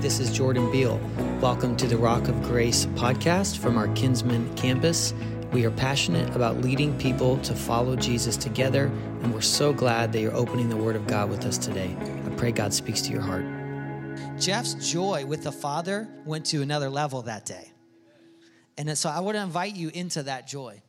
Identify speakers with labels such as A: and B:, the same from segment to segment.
A: This is Jordan Beal. Welcome to the Rock of Grace podcast from our Kinsman campus. We are passionate about leading people to follow Jesus together, and we're so glad that you're opening the Word of God with us today. I pray God speaks to your heart. Jeff's joy with the Father went to another level that day. And so I want to invite you into that joy.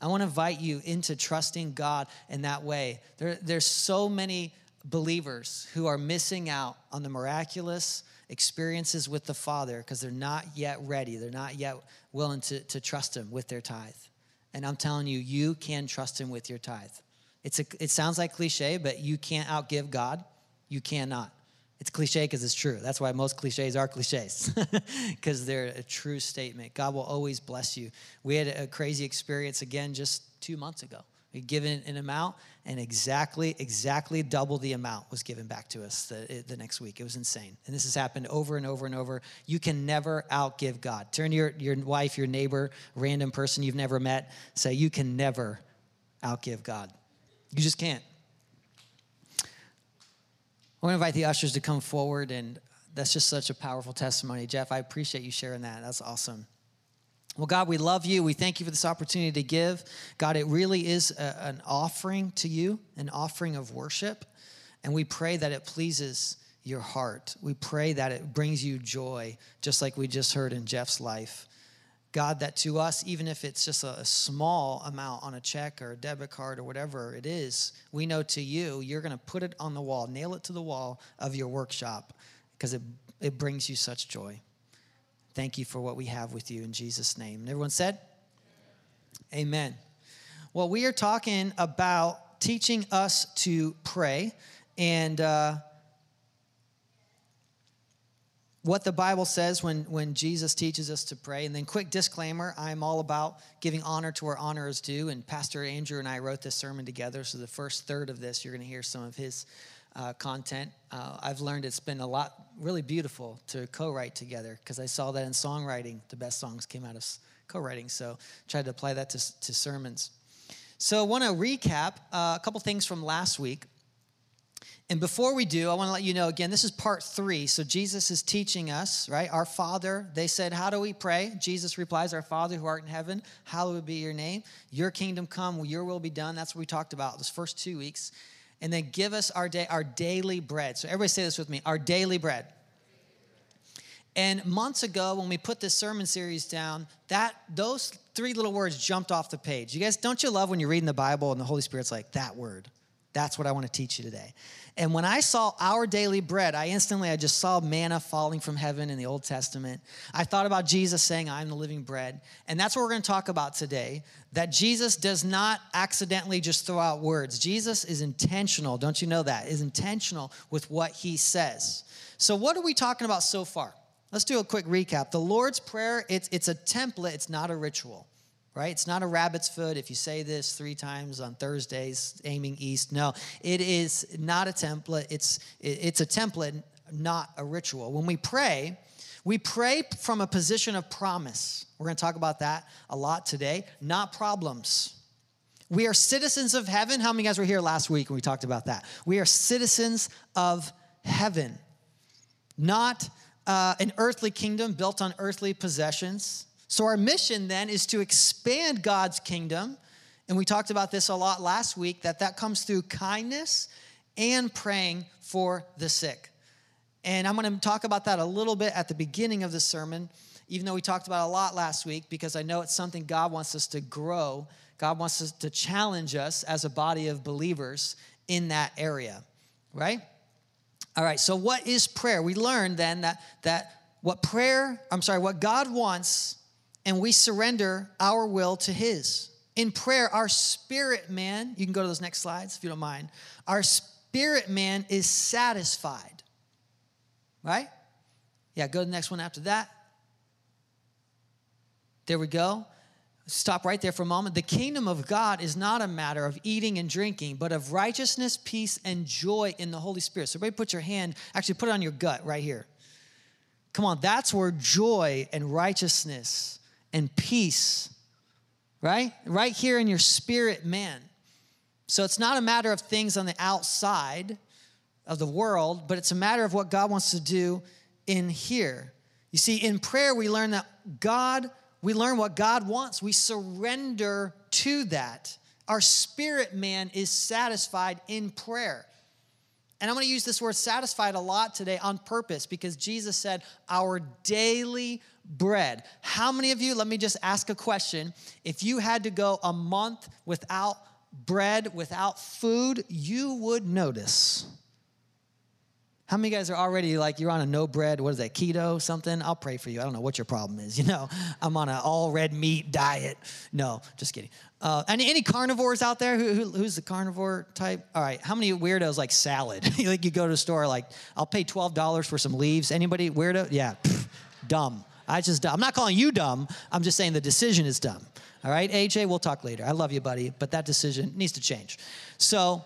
A: I want to invite you into trusting God in that way. There, there's so many believers who are missing out on the miraculous experiences with the Father because they're not yet ready. They're not yet willing to, to trust Him with their tithe. And I'm telling you, you can trust Him with your tithe. It's a, it sounds like cliche, but you can't outgive God. You cannot. It's cliche because it's true. That's why most cliches are cliches, because they're a true statement. God will always bless you. We had a crazy experience again just two months ago. We given an amount, and exactly, exactly double the amount was given back to us the, the next week. It was insane. And this has happened over and over and over. You can never outgive God. Turn to your, your wife, your neighbor, random person you've never met, say, You can never outgive God. You just can't. I want to invite the ushers to come forward, and that's just such a powerful testimony. Jeff, I appreciate you sharing that. That's awesome. Well, God, we love you. We thank you for this opportunity to give. God, it really is a, an offering to you, an offering of worship. And we pray that it pleases your heart. We pray that it brings you joy, just like we just heard in Jeff's life. God, that to us, even if it's just a, a, small amount on a check or a debit card or whatever it is, we know to you, you're going to put it on the wall, nail it to the wall of your workshop because it, it brings you such joy. Thank you for what we have with you in Jesus' name. And everyone said? Amen. Well, we are talking about teaching us to pray. And, uh, what the Bible says when, when Jesus teaches us to pray. And then, quick disclaimer I'm all about giving honor to where honor is due. And Pastor Andrew and I wrote this sermon together. So, the first third of this, you're going to hear some of his uh, content. Uh, I've learned it's been a lot really beautiful to co write together because I saw that in songwriting, the best songs came out of co writing. So, tried to apply that to, to sermons. So, I want to recap uh, a couple things from last week. And before we do, I want to let you know again, this is part three. So Jesus is teaching us, right? Our Father, they said, How do we pray? Jesus replies, Our Father who art in heaven, hallowed be your name. Your kingdom come, your will be done. That's what we talked about this first two weeks. And then give us our day, our daily bread. So everybody say this with me, our daily bread. And months ago, when we put this sermon series down, that those three little words jumped off the page. You guys, don't you love when you're reading the Bible and the Holy Spirit's like, that word? That's what I want to teach you today. And when I saw our daily bread, I instantly I just saw manna falling from heaven in the Old Testament. I thought about Jesus saying, "I'm the living bread." And that's what we're going to talk about today, that Jesus does not accidentally just throw out words. Jesus is intentional, don't you know that? Is intentional with what he says. So what are we talking about so far? Let's do a quick recap. The Lord's Prayer, it's, it's a template, it's not a ritual right? It's not a rabbit's foot if you say this three times on Thursdays, aiming east. No, it is not a template. It's, it's a template, not a ritual. When we pray, we pray from a position of promise. We're going to talk about that a lot today, not problems. We are citizens of heaven. How many guys were here last week when we talked about that? We are citizens of heaven, not uh, an earthly kingdom built on earthly possessions so, our mission then is to expand God's kingdom. And we talked about this a lot last week that that comes through kindness and praying for the sick. And I'm going to talk about that a little bit at the beginning of the sermon, even though we talked about a lot last week, because I know it's something God wants us to grow. God wants us to challenge us as a body of believers in that area, right? All right, so what is prayer? We learned then that that what prayer, I'm sorry, what God wants and we surrender our will to His. In prayer, our spirit man, you can go to those next slides if you don't mind, our spirit man is satisfied. Right? Yeah, go to the next one after that. There we go. Stop right there for a moment. The kingdom of God is not a matter of eating and drinking, but of righteousness, peace, and joy in the Holy Spirit. So, everybody put your hand, actually, put it on your gut right here. Come on, that's where joy and righteousness and peace, right? Right here in your spirit, man. So it's not a matter of things on the outside of the world, but it's a matter of what God wants to do in here. You see, in prayer, we learn that God, we learn what God wants. We surrender to that. Our spirit man is satisfied in prayer. And I'm going to use this word satisfied a lot today on purpose because Jesus said, Our daily bread. How many of you, let me just ask a question. If you had to go a month without bread, without food, you would notice. How many guys are already like you're on a no bread, what is that, keto, something? I'll pray for you. I don't know what your problem is. You know, I'm on an all red meat diet. No, just kidding. Uh, any, any carnivores out there? Who, who, who's the carnivore type? All right. How many weirdos like salad? like you go to a store, like, I'll pay $12 for some leaves. Anybody weirdo? Yeah, pff, dumb. I just, I'm not calling you dumb. I'm just saying the decision is dumb. All right, AJ, we'll talk later. I love you, buddy, but that decision needs to change. So,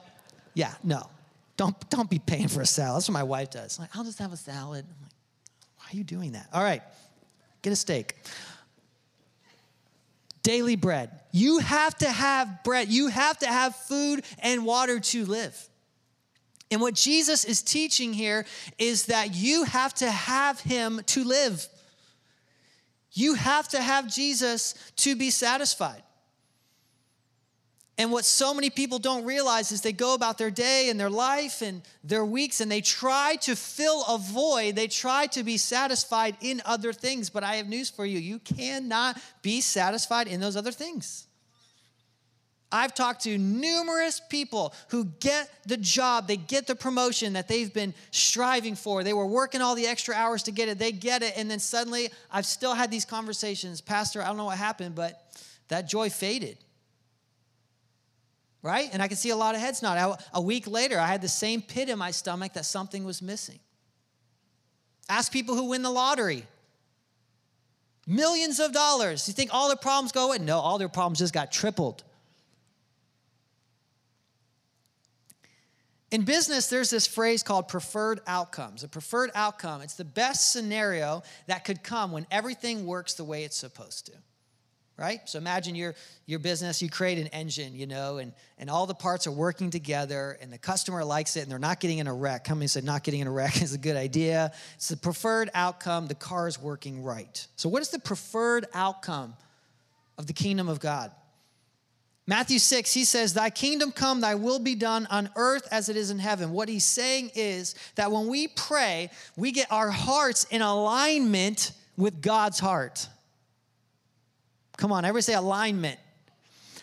A: yeah, no. Don't, don't be paying for a salad. That's what my wife does. Like, I'll just have a salad. I'm like, why are you doing that? All right, get a steak daily bread. You have to have bread. You have to have food and water to live. And what Jesus is teaching here is that you have to have him to live. You have to have Jesus to be satisfied. And what so many people don't realize is they go about their day and their life and their weeks and they try to fill a void. They try to be satisfied in other things. But I have news for you you cannot be satisfied in those other things. I've talked to numerous people who get the job, they get the promotion that they've been striving for. They were working all the extra hours to get it, they get it, and then suddenly I've still had these conversations. Pastor, I don't know what happened, but that joy faded right? And I can see a lot of heads nod. A week later, I had the same pit in my stomach that something was missing. Ask people who win the lottery. Millions of dollars. You think all their problems go away? No, all their problems just got tripled. In business, there's this phrase called preferred outcomes. A preferred outcome, it's the best scenario that could come when everything works the way it's supposed to right? So imagine your, your business, you create an engine, you know, and, and all the parts are working together and the customer likes it and they're not getting in a wreck. How many said not getting in a wreck is a good idea? It's the preferred outcome, the car is working right. So what is the preferred outcome of the kingdom of God? Matthew 6, he says, Thy kingdom come, thy will be done on earth as it is in heaven. What he's saying is that when we pray, we get our hearts in alignment with God's heart. Come on, everybody say alignment.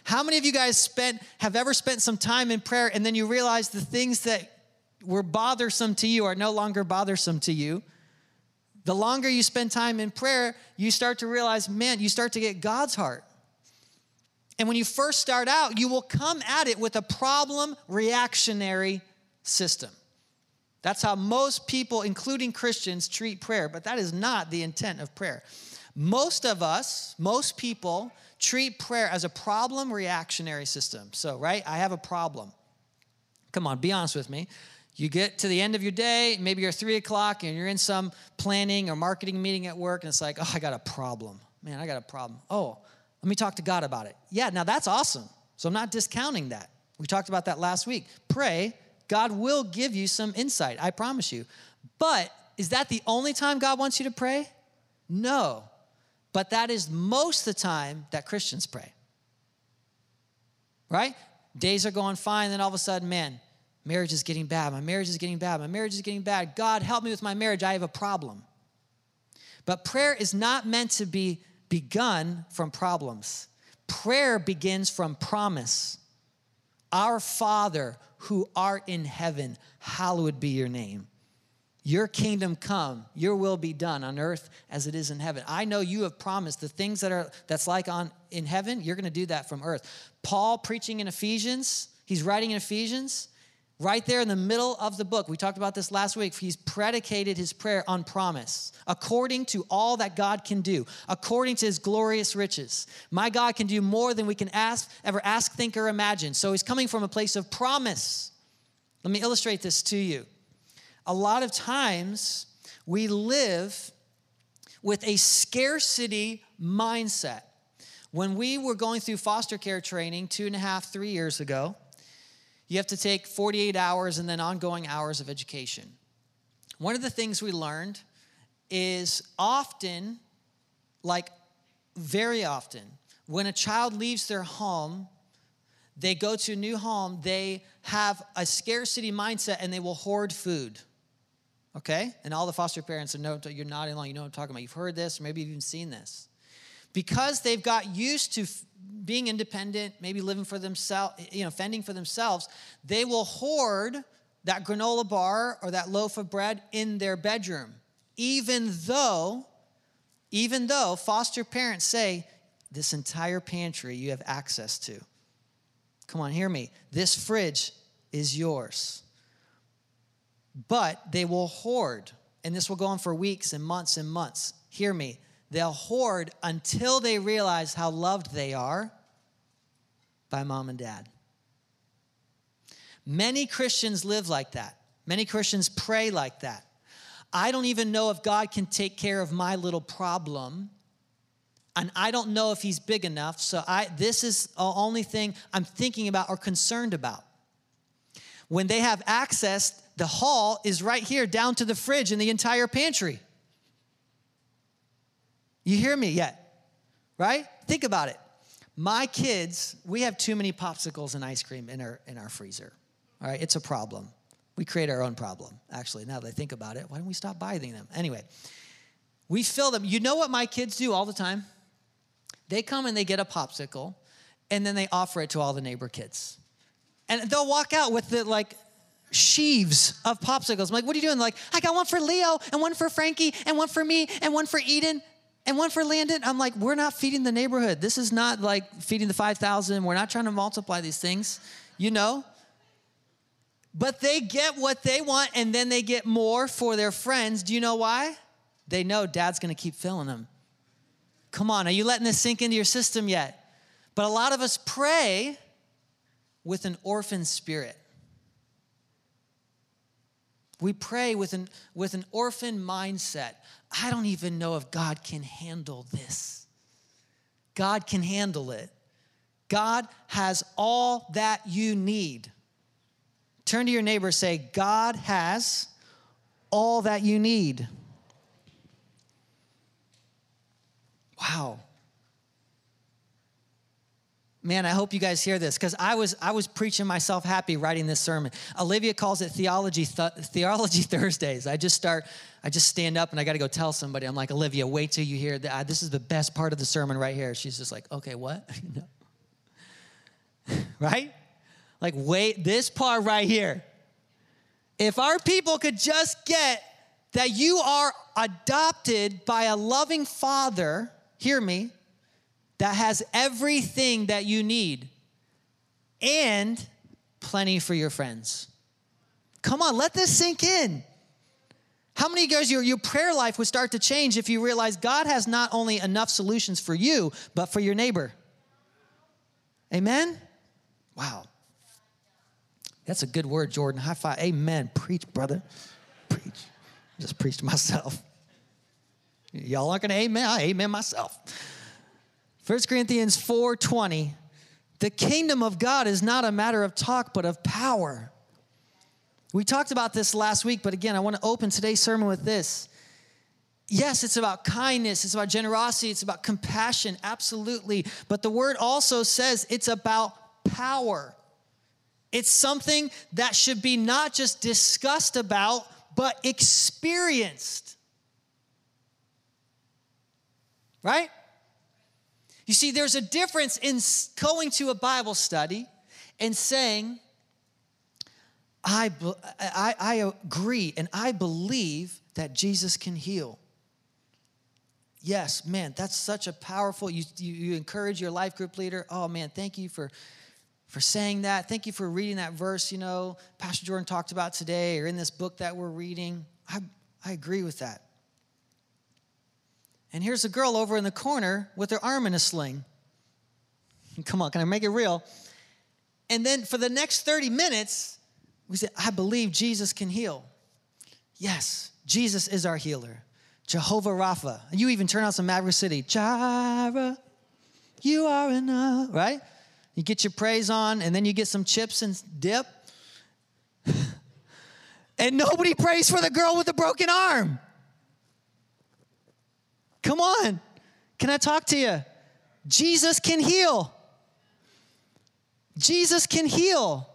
A: How many of you guys spent have ever spent some time in prayer and then you realize the things that were bothersome to you are no longer bothersome to you? The longer you spend time in prayer, you start to realize, man, you start to get God's heart. And when you first start out, you will come at it with a problem reactionary system. That's how most people, including Christians, treat prayer, but that is not the intent of prayer. Most of us, most people, treat prayer as a problem reactionary system. So, right, I have a problem. Come on, be honest with me. You get to the end of your day, maybe you're three o'clock and you're in some planning or marketing meeting at work, and it's like, oh, I got a problem. Man, I got a problem. Oh, let me talk to God about it. Yeah, now that's awesome. So I'm not discounting that. We talked about that last week. Pray, God will give you some insight, I promise you. But is that the only time God wants you to pray? No. But that is most the time that Christians pray. Right? Days are going fine, then all of a sudden, man, marriage is getting bad. My marriage is getting bad. My marriage is getting bad. God, help me with my marriage. I have a problem. But prayer is not meant to be begun from problems. Prayer begins from promise. Our Father who art in heaven, hallowed be your name. Your kingdom come, your will be done on earth as it is in heaven. I know you have promised the things that are that's like on in heaven, you're going to do that from earth. Paul preaching in Ephesians, he's writing in Ephesians, right there in the middle of the book. We talked about this last week. He's predicated his prayer on promise, according to all that God can do, according to his glorious riches. My God can do more than we can ask, ever ask, think, or imagine. So he's coming from a place of promise. Let me illustrate this to you a lot of times we live with a scarcity mindset. When we were going through foster care training two and a half, three years ago, you have to take 48 hours and then ongoing hours of education. One of the things we learned is often, like very often, when a child leaves their home, they go to a new home, they have a scarcity mindset and they will hoard food. Okay? And all the foster parents know you're nodding along, you know what I'm talking about. You've heard this, or maybe you've even seen this. Because they've got used to being independent, maybe living for themselves, you know, fending for themselves, they will hoard that granola bar or that loaf of bread in their bedroom. Even though, even though foster parents say, this entire pantry you have access to. Come on, hear me. This fridge is yours. But they will hoard, and this will go on for weeks and months and months. Hear me. They'll hoard until they realize how loved they are by mom and dad. Many Christians live like that. Many Christians pray like that. I don't even know if God can take care of my little problem. And I don't know if he's big enough. So I this is the only thing I'm thinking about or concerned about. When they have access, the hall is right here down to the fridge and the entire pantry. You hear me yet? Right? Think about it. My kids, we have too many popsicles and ice cream in our in our freezer. All right, it's a problem. We create our own problem, actually, now that I think about it. Why don't we stop buying them? Anyway, we fill them. You know what my kids do all the time? They come and they get a popsicle and then they offer it to all the neighbor kids. And they'll walk out with the like sheaves of popsicles. I'm like, what are you doing? Like, I got one for Leo and one for Frankie and one for me and one for Eden and one for Landon. I'm like, we're not feeding the neighborhood. This is not like feeding the 5,000. We're not trying to multiply these things, you know? But they get what they want and then they get more for their friends. Do you know why? They know dad's gonna keep filling them. Come on, are you letting this sink into your system yet? But a lot of us pray with an orphan spirit. We pray with an, with an orphan mindset. I don't even know if God can handle this. God can handle it. God has all that you need. Turn to your neighbor say, God has all that you need. Wow. Man, I hope you guys hear this because I was I was preaching myself happy writing this sermon. Olivia calls it theology th- theology Thursdays. I just start I just stand up and I got to go tell somebody. I'm like Olivia, wait till you hear that. This is the best part of the sermon right here. She's just like, okay, what? right? Like, wait, this part right here. If our people could just get that you are adopted by a loving father, hear me, that has everything that you need and plenty for your friends. Come on, let this sink in. How many guys your, your prayer life would start to change if you realize God has not only enough solutions for you, but for your neighbor? Amen? Wow. That's a good word, Jordan. High five. Amen. Preach, brother. Preach. Just preached myself. Y'all aren't gonna amen. I amen myself. 1 Corinthians 4:20. The kingdom of God is not a matter of talk, but of power. We talked about this last week, but again, I want to open today's sermon with this. Yes, it's about kindness, it's about generosity, it's about compassion, absolutely. But the word also says it's about power. It's something that should be not just discussed about, but experienced. Right? You see, there's a difference in going to a Bible study and saying, I, I, I agree and I believe that Jesus can heal. Yes, man, that's such a powerful, you, you, you encourage your life group leader. Oh, man, thank you for for saying that. Thank you for reading that verse, you know, Pastor Jordan talked about today or in this book that we're reading. I, I agree with that. And here's a girl over in the corner with her arm in a sling. Come on, can I make it real? And then for the next 30 minutes, we say, I believe Jesus can heal. Yes, Jesus is our healer. Jehovah Rapha. And you even turn on some Maverick City. Jireh, you are enough, right? You get your praise on, and then you get some chips and dip. and nobody prays for the girl with the broken arm. Come on. Can I talk to you? Jesus can heal. Jesus can heal.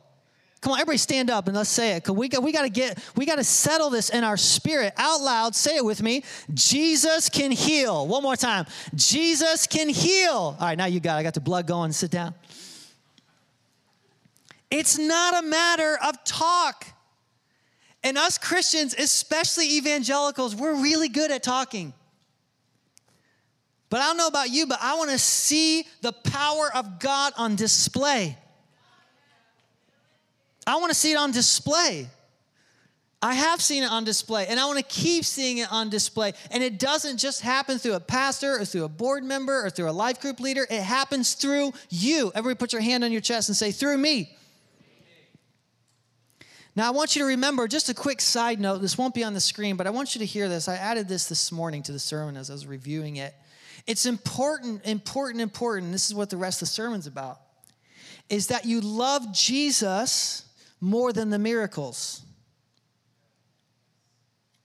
A: Come on, everybody stand up and let's say it. Cause we got, we got to get, we got to settle this in our spirit out loud. Say it with me. Jesus can heal. One more time. Jesus can heal. All right, now you got. I got the blood going. Sit down. It's not a matter of talk. And us Christians, especially evangelicals, we're really good at talking. But I don't know about you, but I want to see the power of God on display. I want to see it on display. I have seen it on display, and I want to keep seeing it on display. And it doesn't just happen through a pastor or through a board member or through a life group leader, it happens through you. Everybody put your hand on your chest and say, Through me. Now, I want you to remember just a quick side note. This won't be on the screen, but I want you to hear this. I added this this morning to the sermon as I was reviewing it. It's important, important, important. This is what the rest of the sermon's about. Is that you love Jesus more than the miracles.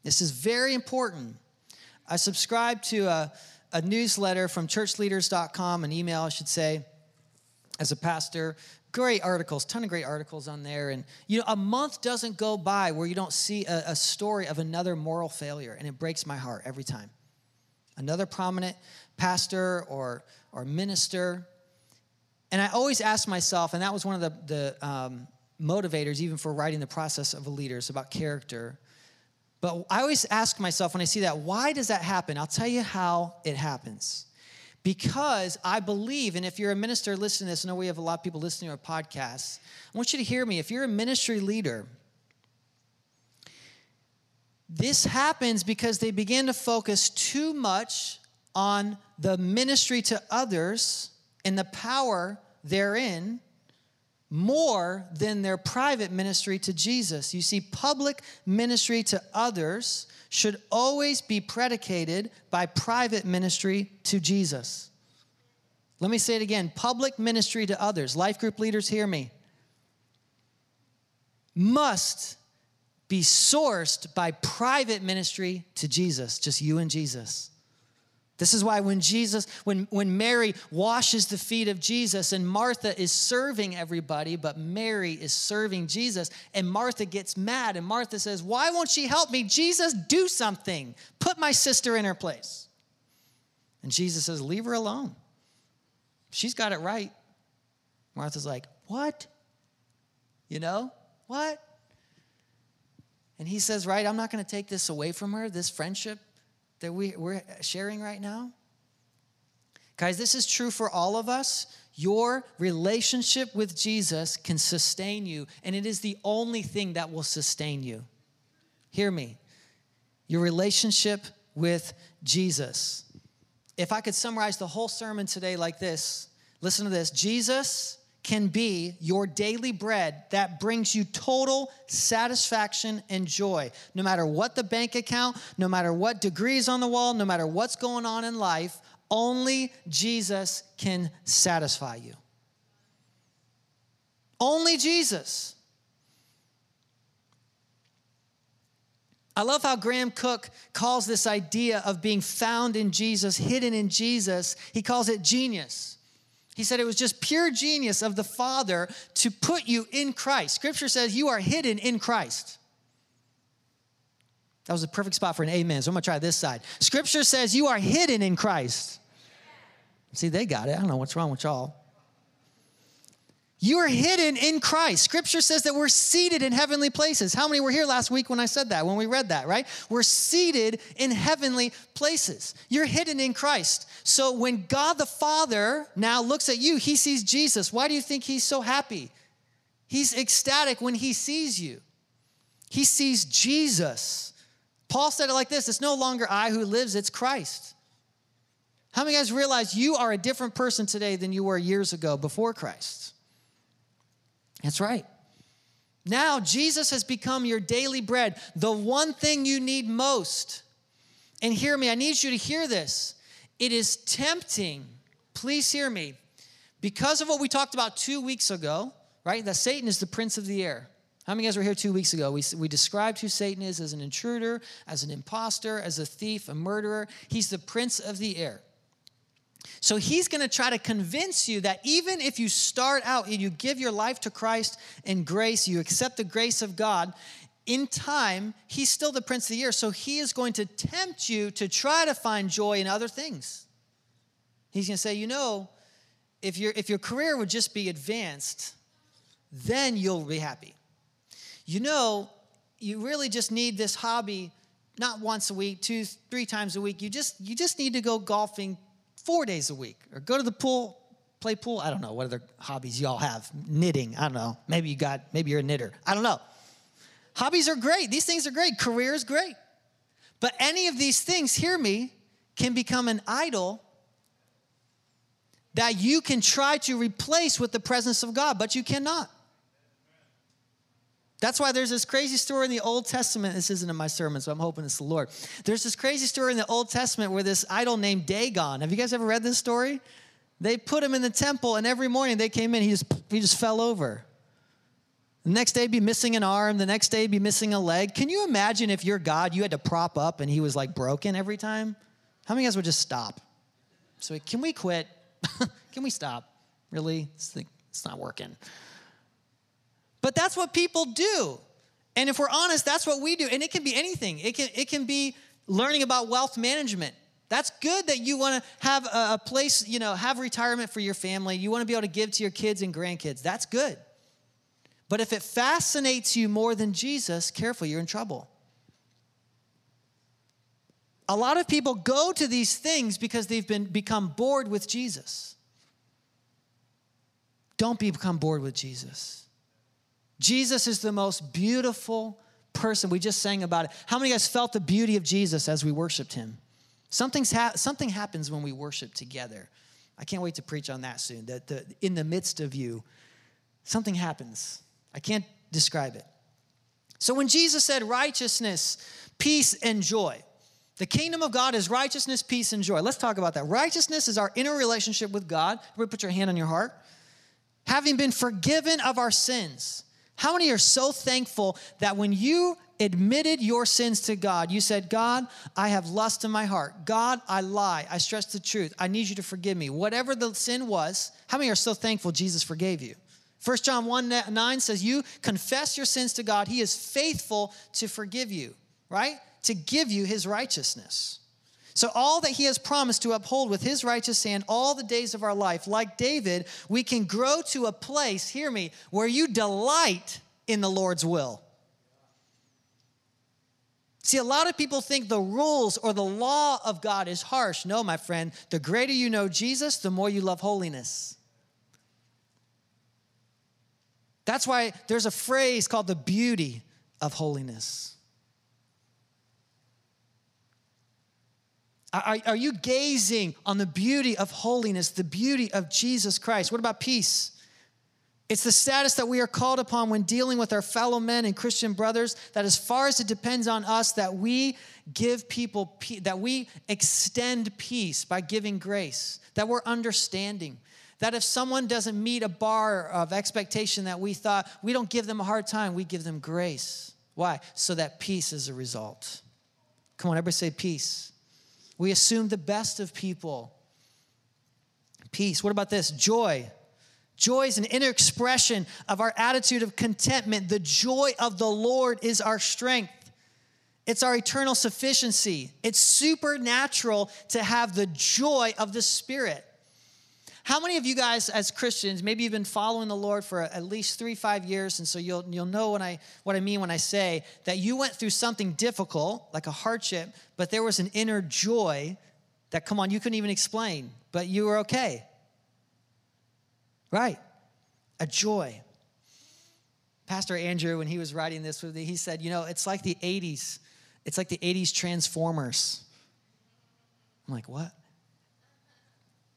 A: This is very important. I subscribe to a, a newsletter from churchleaders.com, an email, I should say, as a pastor. Great articles, ton of great articles on there. And, you know, a month doesn't go by where you don't see a, a story of another moral failure, and it breaks my heart every time. Another prominent pastor or, or minister. And I always ask myself, and that was one of the, the um, motivators, even for writing the process of a leader, it's about character. But I always ask myself when I see that, why does that happen? I'll tell you how it happens. Because I believe, and if you're a minister listening to this, I know we have a lot of people listening to our podcasts. I want you to hear me. If you're a ministry leader, this happens because they begin to focus too much on the ministry to others and the power therein more than their private ministry to Jesus. You see, public ministry to others should always be predicated by private ministry to Jesus. Let me say it again public ministry to others. Life group leaders, hear me. Must be sourced by private ministry to Jesus, just you and Jesus. This is why when Jesus, when, when Mary washes the feet of Jesus and Martha is serving everybody, but Mary is serving Jesus, and Martha gets mad, and Martha says, Why won't she help me? Jesus, do something. Put my sister in her place. And Jesus says, Leave her alone. She's got it right. Martha's like, What? You know, what? And he says, Right, I'm not going to take this away from her, this friendship that we, we're sharing right now? Guys, this is true for all of us. Your relationship with Jesus can sustain you, and it is the only thing that will sustain you. Hear me. Your relationship with Jesus. If I could summarize the whole sermon today like this, listen to this Jesus can be your daily bread that brings you total satisfaction and joy. No matter what the bank account, no matter what degrees on the wall, no matter what's going on in life, only Jesus can satisfy you. Only Jesus. I love how Graham Cooke calls this idea of being found in Jesus, hidden in Jesus, he calls it genius. He said it was just pure genius of the Father to put you in Christ. Scripture says you are hidden in Christ. That was a perfect spot for an amen. So I'm going to try this side. Scripture says you are hidden in Christ. See, they got it. I don't know what's wrong with y'all. You are hidden in Christ. Scripture says that we're seated in heavenly places. How many were here last week when I said that, when we read that, right? We're seated in heavenly places. You're hidden in Christ. So when God the Father now looks at you, he sees Jesus. Why do you think he's so happy? He's ecstatic when he sees you. He sees Jesus. Paul said it like this It's no longer I who lives, it's Christ. How many guys realize you are a different person today than you were years ago before Christ? That's right. Now, Jesus has become your daily bread, the one thing you need most. And hear me, I need you to hear this. It is tempting, please hear me, because of what we talked about two weeks ago, right? That Satan is the prince of the air. How many guys were here two weeks ago? We, we described who Satan is as an intruder, as an impostor, as a thief, a murderer. He's the prince of the air. So he's going to try to convince you that even if you start out and you give your life to Christ in grace, you accept the grace of God, in time, he's still the prince of the air. So he is going to tempt you to try to find joy in other things. He's going to say, you know, if, your if your career would just be advanced, then you'll be happy. You know, you really just need this hobby not once a week, two, three times a week. You just you just need to go golfing four days a week or go to the pool, play pool. I don't know what other hobbies y'all have. Knitting, I don't know. Maybe you got maybe you're a knitter. I don't know. Hobbies are great. These things are great. Career is great. But any of these things, hear me, can become an idol that you can try to replace with the presence of God, but you cannot. That's why there's this crazy story in the Old Testament. This isn't in my sermon, so I'm hoping it's the Lord. There's this crazy story in the Old Testament where this idol named Dagon. Have you guys ever read this story? They put him in the temple, and every morning they came in, he just he just fell over. The next day, he'd be missing an arm. The next day, he'd be missing a leg. Can you imagine if you're God, you had to prop up and he was like broken every time? How many guys would just stop? So, can we quit? Can we stop? Really? It's, it's not working. But that's what people do. And if we're honest, that's what we do. And it can be anything. It can, it can be learning about wealth management. That's good that you want to have a, place, you know, have retirement for your family. You want to be able to give to your kids and grandkids. That's good. But if it fascinates you more than Jesus, careful, you're in trouble. A lot of people go to these things because they've been become bored with Jesus. Don't become bored with Jesus. Jesus is the most beautiful person. We just sang about it. How many of guys felt the beauty of Jesus as we worshiped him? Something's ha- something happens when we worship together. I can't wait to preach on that soon. That the, in the midst of you, something happens. I can't describe it. So when Jesus said righteousness, peace, and joy, the kingdom of God is righteousness, peace, and joy. Let's talk about that. Righteousness is our inner relationship with God. Everybody put your hand on your heart. Having been forgiven of our sins. How many are so thankful that when you admitted your sins to God, you said, God, I have lust in my heart. God, I lie. I stress the truth. I need you to forgive me. Whatever the sin was, how many are so thankful Jesus forgave you? 1 John 1 9 says, You confess your sins to God. He is faithful to forgive you, right? to give you his righteousness. So, all that he has promised to uphold with his righteous hand all the days of our life, like David, we can grow to a place, hear me, where you delight in the Lord's will. See, a lot of people think the rules or the law of God is harsh. No, my friend, the greater you know Jesus, the more you love holiness. That's why there's a phrase called the beauty of holiness. Are, are you gazing on the beauty of holiness, the beauty of Jesus Christ? What about peace? It's the status that we are called upon when dealing with our fellow men and Christian brothers that as far as it depends on us that we give people that we extend peace by giving grace, that we're understanding. That if someone doesn't meet a bar of expectation that we thought, we don't give them a hard time, we give them grace. Why? So that peace is a result. Come on, everybody say peace. We assume the best of people. Peace. What about this? Joy. Joy is an inner expression of our attitude of contentment. The joy of the Lord is our strength. It's our eternal sufficiency. It's supernatural to have the joy of the Spirit. How many of you guys, as Christians, maybe you've been following the Lord for at least three, five years, and so you'll, you'll know what I, what I mean when I say that you went through something difficult, like a hardship, but there was an inner joy that, come on, you couldn't even explain, but you were okay. Right? A joy. Pastor Andrew, when he was writing this with me, he said, you know, it's like the 80s. It's like the 80s Transformers. I'm like, what?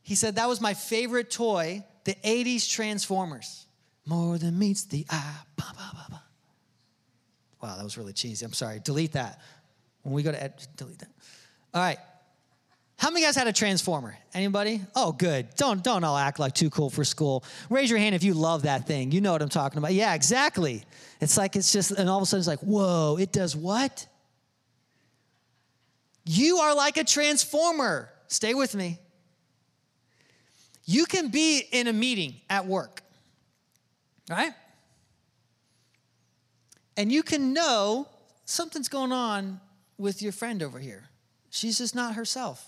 A: He said, That was my favorite toy, the 80s Transformers. More than meets the eye. Bah, bah, bah, wow, that was really cheesy. I'm sorry. Delete that. When we go to ed- delete that. All right. How many guys had a transformer? Anybody? Oh, good. Don't don't all act like too cool for school. Raise your hand if you love that thing. You know what I'm talking about. Yeah, exactly. It's like it's just, and all of a sudden it's like, whoa, it does what? You are like a transformer. Stay with me. You can be in a meeting at work, right? And you can know something's going on with your friend over here. She's just not herself.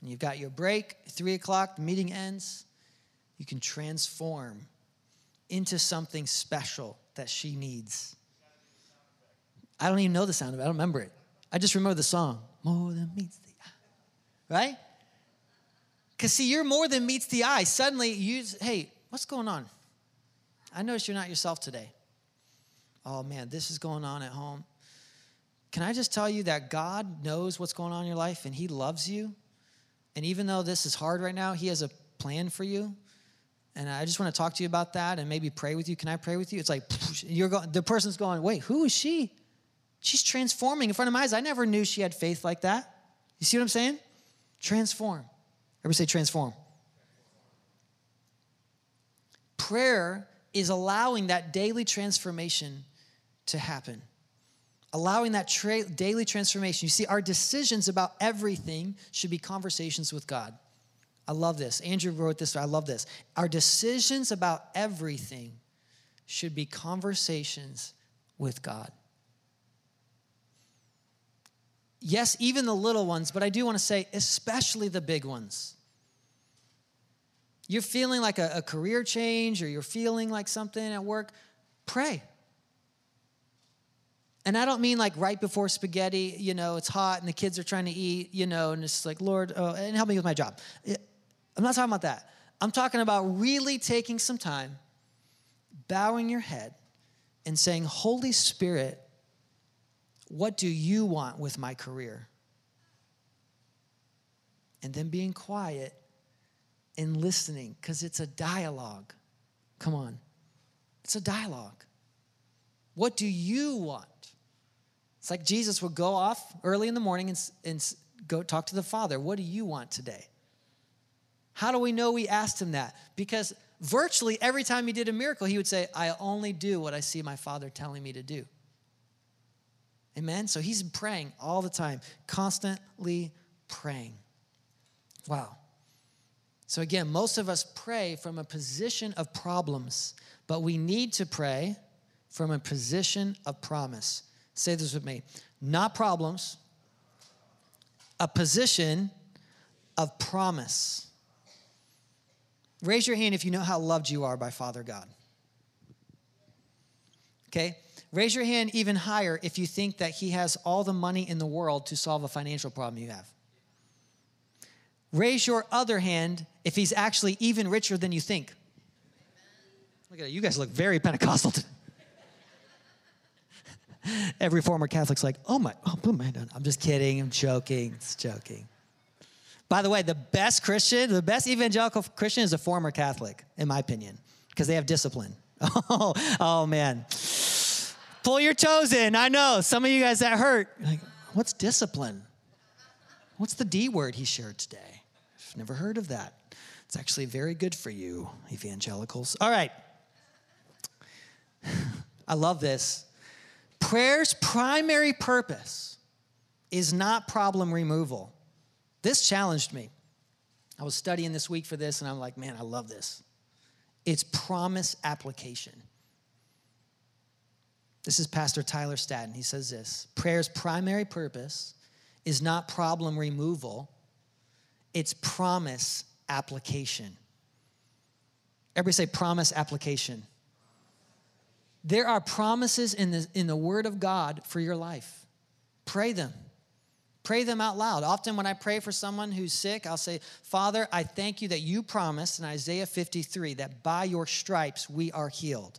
A: And you've got your break, three o'clock, the meeting ends. You can transform into something special that she needs. I don't even know the sound of it, I don't remember it. I just remember the song, More Than Meets the Eye. Right? Because, see, you're more than meets the eye. Suddenly, you, hey, what's going on? I notice you're not yourself today. Oh, man, this is going on at home. Can I just tell you that God knows what's going on in your life and He loves you? And even though this is hard right now, He has a plan for you. And I just want to talk to you about that and maybe pray with you. Can I pray with you? It's like you're going, the person's going, wait, who is she? She's transforming in front of my eyes. I never knew she had faith like that. You see what I'm saying? Transform. Everybody say transform. Prayer is allowing that daily transformation to happen. Allowing that tra- daily transformation. You see, our decisions about everything should be conversations with God. I love this. Andrew wrote this. I love this. Our decisions about everything should be conversations with God. Yes, even the little ones, but I do want to say, especially the big ones. You're feeling like a, a, career change or you're feeling like something at work, pray. And I don't mean like right before spaghetti, you know, it's hot and the kids are trying to eat, you know, and it's like, Lord, oh, and help me with my job. I'm not talking about that. I'm talking about really taking some time, bowing your head, and saying, Holy Spirit, what do you want with my career? And then being quiet and listening because it's a dialogue. Come on. It's a dialogue. What do you want? It's like Jesus would go off early in the morning and, and go talk to the Father. What do you want today? How do we know we asked him that? Because virtually every time he did a miracle, he would say, I only do what I see my Father telling me to do. Amen? So he's praying all the time, constantly praying. Wow. So again, most of us pray from a position of problems, but we need to pray from a position of promise. Say this with me not problems, a position of promise. Raise your hand if you know how loved you are by Father God. Okay? Raise your hand even higher if you think that He has all the money in the world to solve a financial problem you have. Raise your other hand if He's actually even richer than you think. Look at it. You guys look very Pentecostal. Every former Catholic's like, oh my, oh, my I'm just kidding. I'm joking. It's joking. By the way, the best Christian, the best evangelical Christian is a former Catholic, in my opinion, because they have discipline. Oh, oh man. Pull your toes in. I know some of you guys that hurt. Like, what's discipline? What's the D word he shared today? I've never heard of that. It's actually very good for you, evangelicals. All right. I love this. Prayer's primary purpose is not problem removal. This challenged me. I was studying this week for this, and I'm like, man, I love this. It's promise application. This is Pastor Tyler Staton. He says this Prayer's primary purpose is not problem removal, it's promise application. Everybody say promise application. There are promises in the, in the Word of God for your life. Pray them. Pray them out loud. Often, when I pray for someone who's sick, I'll say, Father, I thank you that you promised in Isaiah 53 that by your stripes we are healed.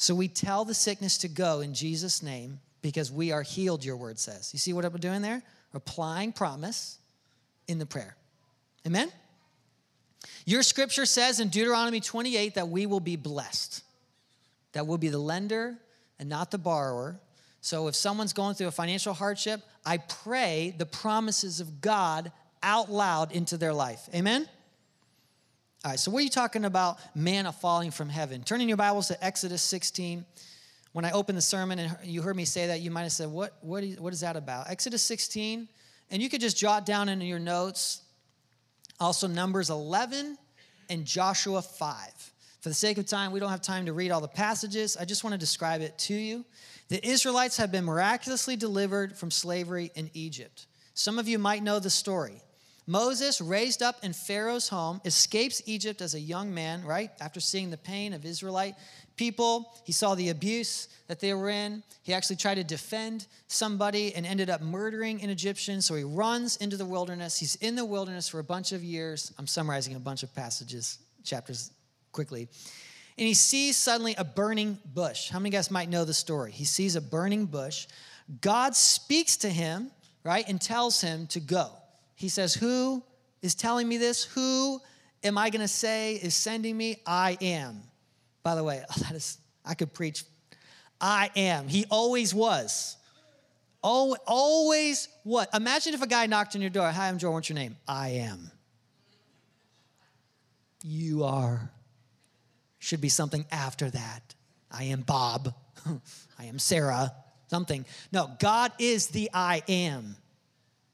A: So we tell the sickness to go in Jesus' name because we are healed, your word says. You see what I'm doing there? Applying promise in the prayer. Amen? Your scripture says in Deuteronomy 28 that we will be blessed, that we'll be the lender and not the borrower, So if someone's going through a financial hardship, I pray the promises of God out loud into their life. Amen? All right, so what are you talking about manna falling from heaven? Turning your Bibles to Exodus 16. When I opened the sermon and you heard me say that, you might have said, What, what, is, what is that about? Exodus 16, and you could just jot down in your notes also Numbers 11 and Joshua 5. For the sake of time, we don't have time to read all the passages. I just want to describe it to you. The Israelites have been miraculously delivered from slavery in Egypt. Some of you might know the story. Moses, raised up in Pharaoh's home, escapes Egypt as a young man, right? After seeing the pain of Israelite people, he saw the abuse that they were in. He actually tried to defend somebody and ended up murdering an Egyptian. So he runs into the wilderness. He's in the wilderness for a bunch of years. I'm summarizing a bunch of passages, chapters quickly. And he sees suddenly a burning bush. How many guys might know the story? He sees a burning bush. God speaks to him, right, and tells him to go. He says, Who is telling me this? Who am I going to say is sending me? I am. By the way, that is, I could preach. I am. He always was. Oh, Always what? Imagine if a guy knocked on your door. Hi, I'm Joe. What's your name? I am. You are. Should be something after that. I am Bob. I am Sarah. Something. No, God is the I am.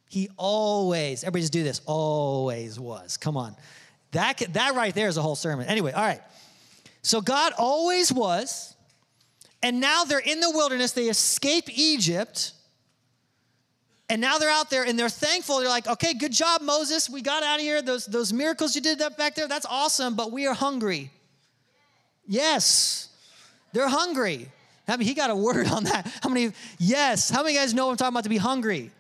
A: He always, everybody just do this, always was. Come on. That, that right there is a whole sermon. Anyway, all right. So God always was, and now they're in the wilderness. They escape Egypt, and now they're out there and they're thankful. They're like, okay, good job, Moses. We got out of here. Those, those miracles you did back there, that's awesome, but we are hungry. Yes, they're hungry. I mean, he got a word on that. How many? Yes. How many guys know I'm talking about to be hungry?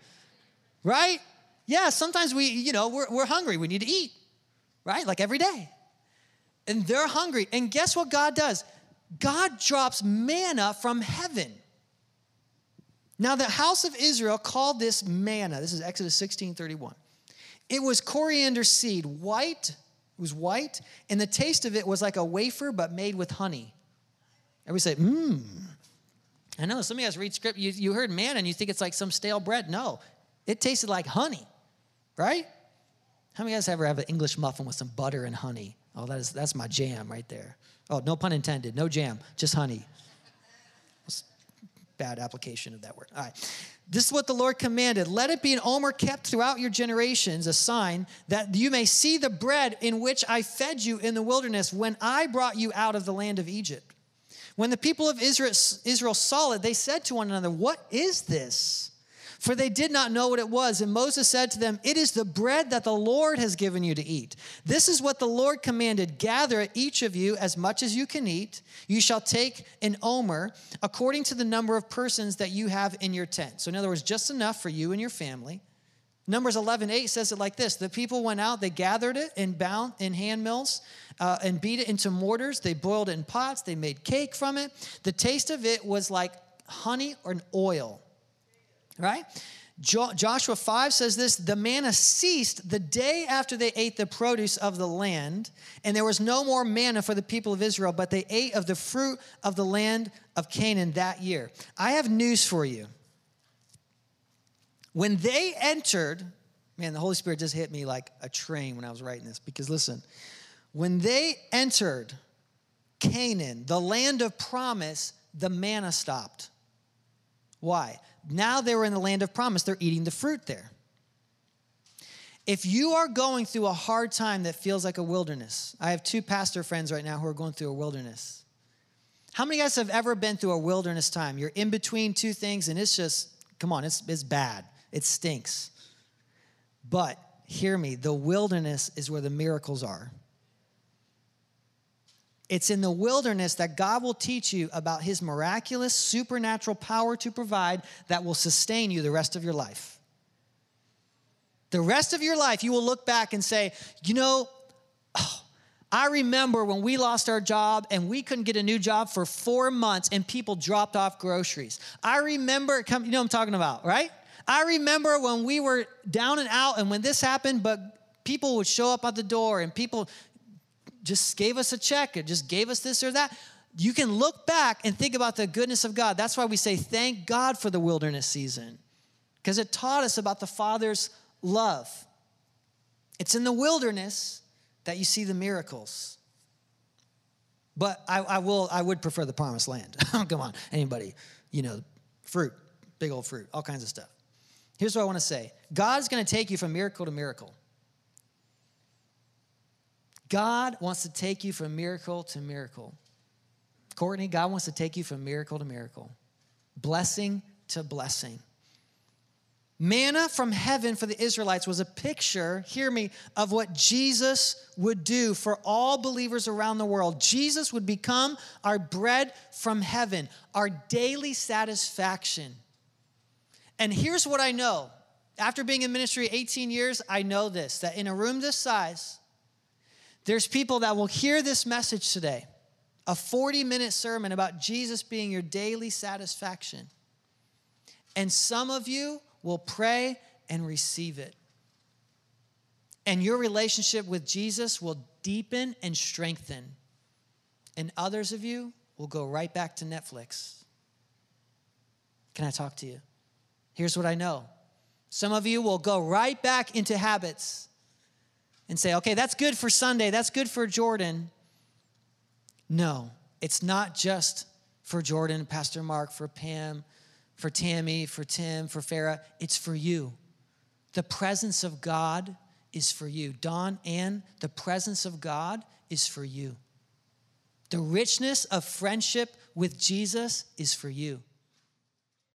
A: Right? Yeah, sometimes we, you know, we're, we're hungry. We need to eat, right? Like every day. And they're hungry. And guess what God does? God drops manna from heaven. Now, the house of Israel called this manna. This is Exodus 16 31. It was coriander seed, white, it was white, and the taste of it was like a wafer but made with honey. Everybody say, mmm. I know some of you guys read script, you, you heard manna and you think it's like some stale bread. No, it tasted like honey, right? How many of you guys ever have an English muffin with some butter and honey? Oh, that is, that's my jam right there. Oh, no pun intended, no jam, just honey. Bad application of that word. All right. This is what the Lord commanded. Let it be an omer kept throughout your generations, a sign that you may see the bread in which I fed you in the wilderness when I brought you out of the land of Egypt. When the people of Israel, Israel saw it, they said to one another, What is this? For they did not know what it was. And Moses said to them, It is the bread that the Lord has given you to eat. This is what the Lord commanded gather each of you as much as you can eat. You shall take an omer according to the number of persons that you have in your tent. So, in other words, just enough for you and your family. Numbers 11, 8 says it like this The people went out, they gathered it and bound in hand mills uh, and beat it into mortars. They boiled it in pots, they made cake from it. The taste of it was like honey or oil right? Jo- Joshua 5 says this the manna ceased the day after they ate the produce of the land, and there was no more manna for the people of Israel, but they ate of the fruit of the land of Canaan that year. I have news for you. When they entered, man, the Holy Spirit just hit me like a train when I was writing this, because listen, when they entered Canaan, the land of promise, the manna stopped. Why? Now they were in the land of promise. They're eating the fruit there. If you are going through a hard time that feels like a wilderness, I have two pastor friends right now who are going through a wilderness. How many guys have ever been through a wilderness time? You're in between two things and it's just, come on, it's, it's bad. It stinks. But hear me, the wilderness is where the miracles are. It's in the wilderness that God will teach you about his miraculous supernatural power to provide that will sustain you the rest of your life. The rest of your life, you will look back and say, you know, oh, I remember when we lost our job and we couldn't get a new job for four months and people dropped off groceries. I remember, you know I'm talking about, right? I remember when we were down and out and when this happened, but people would show up at the door and people just gave us a check, it just gave us this or that. you can look back and think about the goodness of God. That's why we say, thank God for the wilderness season, because it taught us about the Father's love. It's in the wilderness that you see the miracles. But I, I will, I would prefer the promised land. Come on, anybody, you know, fruit, big old fruit, all kinds of stuff. Here's what I want to say God's going to take you from miracle to miracle. God wants to take you from miracle to miracle. Courtney, God wants to take you from miracle to miracle, blessing to blessing. Manna from heaven for the Israelites was a picture, hear me, of what Jesus would do for all believers around the world. Jesus would become our bread from heaven, our daily satisfaction. And here's what I know after being in ministry 18 years, I know this that in a room this size, there's people that will hear this message today a 40 minute sermon about Jesus being your daily satisfaction. And some of you will pray and receive it. And your relationship with Jesus will deepen and strengthen. And others of you will go right back to Netflix. Can I talk to you? Here's what I know some of you will go right back into habits and say, okay, that's good for Sunday, that's good for Jordan. No, it's not just for Jordan, Pastor Mark, for Pam, for Tammy, for Tim, for Farah. It's for you. The presence of God is for you. Don and the presence of God is for you. The richness of friendship with Jesus is for you.